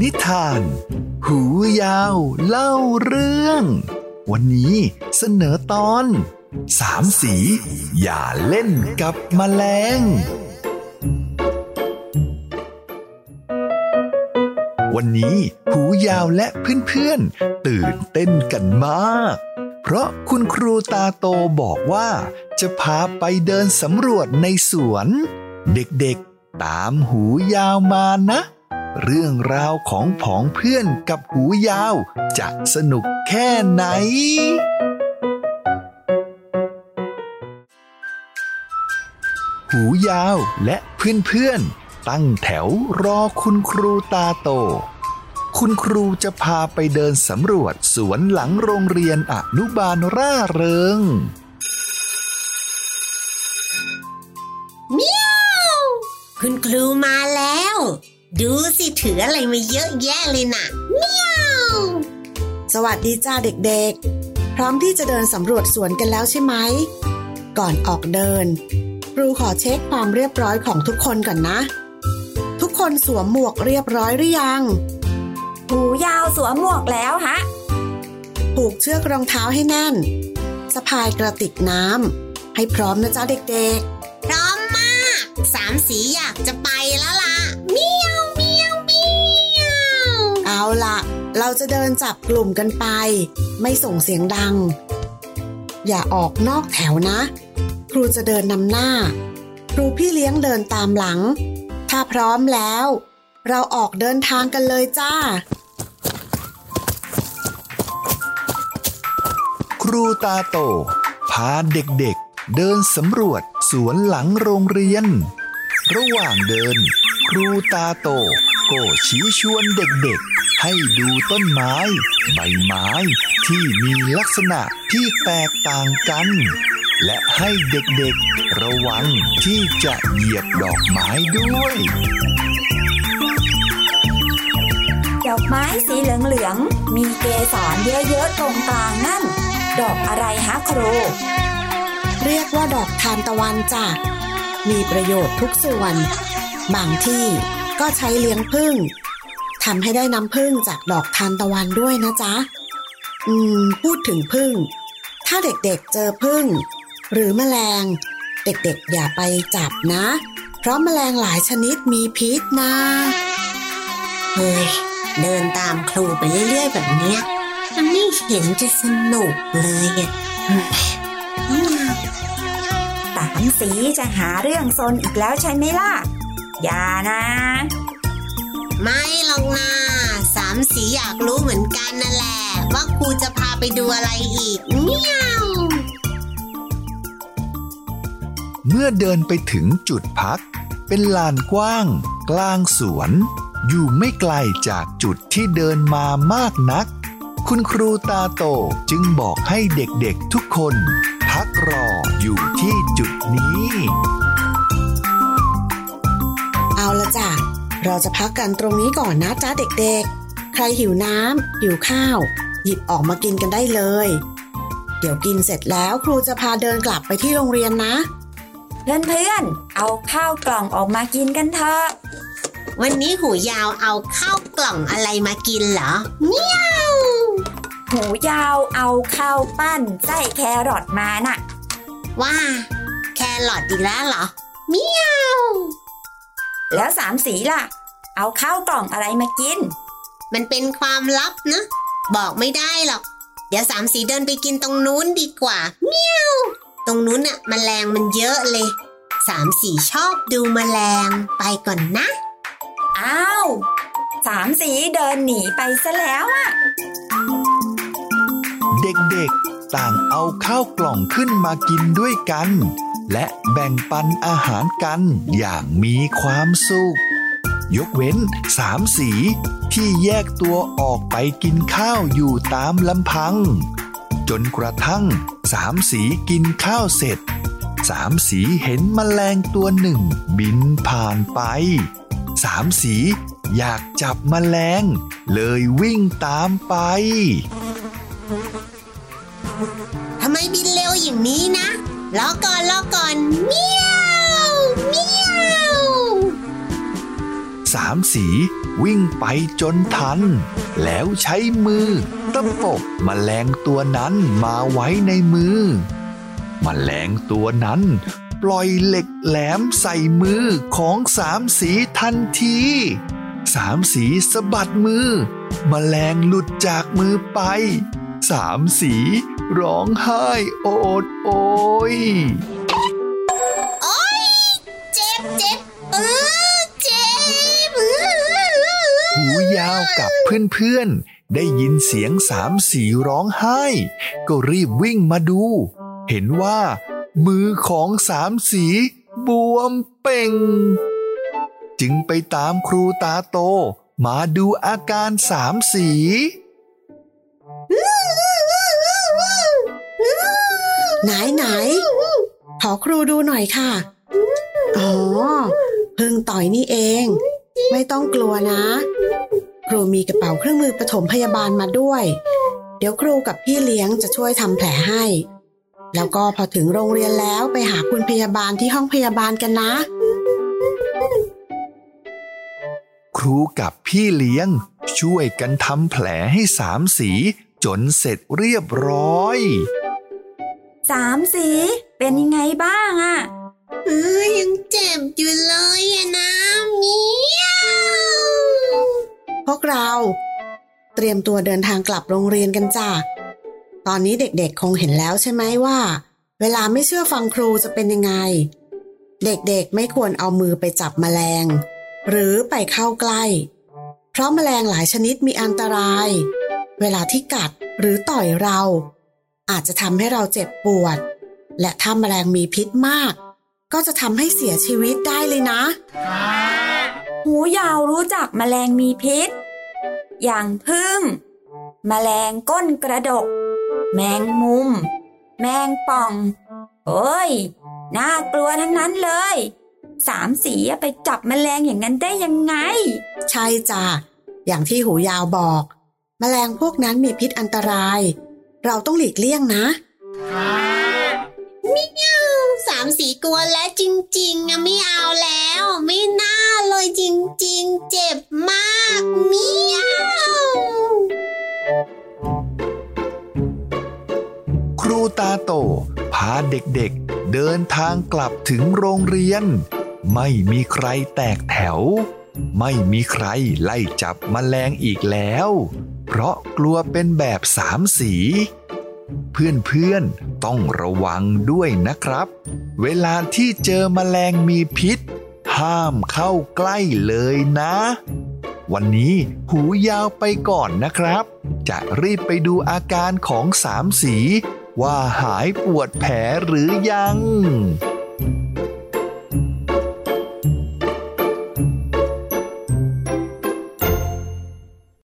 นิทาน หูยาว เล่าเรื่อง วันนี้เสนอตอน สามสี อย่าเล่นกับมแมลง วันนี้หูยาวและเพื่อนๆ ตื่นเต้นกันมาก เพราะคุณครูตาโตบอกว่า จะพาไปเดินสำรวจในสวน เด็กๆ ตามหูยาวมานะ เรื่องราวของผองเพื่อนกับหูยาว จะสนุกแค่ไหน หูยาวและเพื่อนๆ ตั้งแถวรอคุณครูตาโต คุณครูจะพาไปเดินสำรวจสวนหลังโรงเรียนอนุบาลร่าเริงเมียวคุณครูมา ดูสิถืออะไรมาเยอะแยะเลยนะ่ะเมียวสวัสดีจ้าเด็กๆ พร้อมที่จะเดินสำรวจสวนกันแล้วใช่ไหม ก่อนออกเดิน ครูขอเช็คความเรียบร้อยของทุกคนก่อนนะ ทุกคนสวมหมวกเรียบร้อยหรือยัง หูยาวสวมหมวกแล้วฮะ ผูกเชือกรองเท้าให้แน่น สะพายกระติกน้ำให้พร้อมนะจ๊ะเด็กพร้อมมาก สามสีอยากจะไปแล้วล่ะ เราจะเดินจับกลุ่มกันไป ไม่ส่งเสียงดัง อย่าออกนอกแถวนะ ครูจะเดินนำหน้า ครูพี่เลี้ยงเดินตามหลัง ถ้าพร้อมแล้ว เราออกเดินทางกันเลยจ้า ครูตาโต พาเด็กๆเดินสำรวจสวนหลังโรงเรียน ระหว่างเดิน ครูตาโตก็ชี้ชวนเด็กๆ ให้ดูต้นไม้ ใบไม้ที่มีลักษณะที่แตกต่างกัน และให้เด็กๆระวังที่จะเหยียบดอกไม้ด้วย ดอกไม้สีเหลืองๆ มีเกสรเยอะๆตรงกลางนั่น ดอกอะไรฮะครู เรียกว่าดอกทานตะวันจ้ะมีประโยชน์ทุกส่วน บางที่ก็ใช้เลี้ยงผึ้ง ทำให้ได้น้ำผึ้งจากดอกทานตะวันด้วยนะจ๊ะ อืม พูดถึงผึ้ง ถ้าเด็กๆเจอผึ้งหรือแมลง เด็กๆ อย่าไปจับนะ เพราะแมลงหลายชนิดมีพิษนะ เฮ้ย เดินตามครูไปเรื่อยๆ แบบเนี้ยมันไม่เห็นจะสนุกเลยอะเมียวสามสีจะหาเรื่องซนอีกแล้วใช่ไหมล่ะ อย่านะ ไม่หรอกนะสามสีอยากรู้เหมือนกันนั่นแหละ ว่าครูจะพาไปดูอะไรอีกเมียวเมื่อเดินไปถึงจุดพัก เป็นลานกว้าง กลางสวน อยู่ไม่ไกลจากจุดที่เดินมามากนัก คุณครูตาโตจึงบอกให้เด็กๆทุกคนพักรออยู่ที่จุดนี้ เราจะพักกันตรงนี้ก่อนนะจ้าเด็กๆ ใครหิวน้ำหิวข้าว หยิบออกมากินกันได้เลย เดี๋ยวกินเสร็จแล้วครูจะพาเดินกลับไปที่โรงเรียนนะ เพื่อนๆเอาข้าวกล่องออกมากินกันเถอะวันนี้หูยาวเอาข้าวกล่องอะไรมากินเหรอเมียวหูยาวเอาข้าวปั้นไส้แครอทมาน่ะ ว่า แครอทอีกแล้วเหรอเมียว แล้วสามสีล่ะ เอาข้าวกล่องอะไรมากิน มันเป็นความลับนะ บอกไม่ได้หรอก เดี๋ยวสามสีเดินไปกินตรงนู้นดีกว่าเมียวตรงนู้นน่ะมแมลงมันเยอะเลย สามสีชอบดูมแมลงไปก่อนนะ อ้าวสามสีเดินหนีไปซะแล้วอะเด็กๆต่างเอาข้าวกล่องขึ้นมากินด้วยกัน และแบ่งปันอาหารกันอย่างมีความสุข ยกเว้นสามสีที่แยกตัวออกไปกินข้าวอยู่ตามลำพัง จนกระทั่งสามสีกินข้าวเสร็จ สามสีเห็นแมลงตัวหนึ่งบินผ่านไป สามสีอยากจับแมลง เลยวิ่งตามไป ทำไมบินเร็วอย่างนี้ รอก่อนรอก่อนเมียวเมียวสสามสีวิ่งไปจนทัน แล้วใช้มือตะปบมแมลงตัวนั้นมาไว้ในมือมแมลงตัวนั้น ปล่อยเหล็กแหลมใส่มือของสามสีทันทีสามสีสะบัดมือมแมลงหลุดจากมือไป สามสี ร้องไห้โอดโอยโอ๊ยเจ็บเจ็บเออเจ็บเออหูยาวกับเพื่อนๆ ได้ยินเสียงสามสีร้องไห้ ก็รีบวิ่งมาดู เห็นว่า มือของสามสี บวมเป่ง จึงไปตามครูตาโต มาดูอาการสามสี ไหนไหนขอครูดูหน่อยค่ะ อ๋อพึ่งต่อยนี่เอง ไม่ต้องกลัวนะ ครูมีกระเป๋าเครื่องมือปฐมพยาบาลมาด้วย เดี๋ยวครูกับพี่เลี้ยงจะช่วยทำแผลให้ แล้วก็พอถึงโรงเรียนแล้วไปหาคุณพยาบาลที่ห้องพยาบาลกันนะ ครูกับพี่เลี้ยง ช่วยกันทำแผลให้สามสีจนเสร็จเรียบร้อย สามสี เป็นยังไงบ้างอะเออยังเจ็บอยู่เลยอะนะเมียวพวกเรา เตรียมตัวเดินทางกลับโรงเรียนกันจ้ะตอนนี้เด็กๆคงเห็นแล้วใช่ไหมว่า เวลาไม่เชื่อฟังครูจะเป็นยังไง เด็กๆไม่ควรเอามือไปจับแมลง หรือไปเข้าใกล้ เพราะแมลงหลายชนิดมีอันตราย เวลาที่กัดหรือต่อยเรา อาจจะทำให้เราเจ็บปวด และถ้าแมลงมีพิษมาก ก็จะทำให้เสียชีวิตได้เลยนะ หูยาวรู้จักแมลงมีพิษ อย่างพึ่ง แมลงก้นกระดก แมงมุม แมงป่อง โอ้ย น่ากลัวทั้งนั้นเลย สามสีไปจับแมลงอย่างนั้นได้ยังไง ใช่จ้ะอย่างที่หูยาวบอก แมลงพวกนั้นมีพิษอันตราย เราต้องหลีกเลี่ยงนะสามสีกลัวแล้วจริงๆอะไม่เอาแล้ว ไม่น่าเลยจริง ๆ เจ็บมากเมียวครูตาโตพาเด็กๆ เดินทางกลับถึงโรงเรียน ไม่มีใครแตกแถว ไม่มีใครไล่จับมแมลงอีกแล้ว เพราะกลัวเป็นแบบสามสี เพื่อนๆต้องระวังด้วยนะครับ เวลาที่เจอมแมลงมีพิษ ห้ามเข้าใกล้เลยนะ วันนี้หูยาวไปก่อนนะครับ จะรีบไปดูอาการของสามสี ว่าหายปวดแผลหรือยัง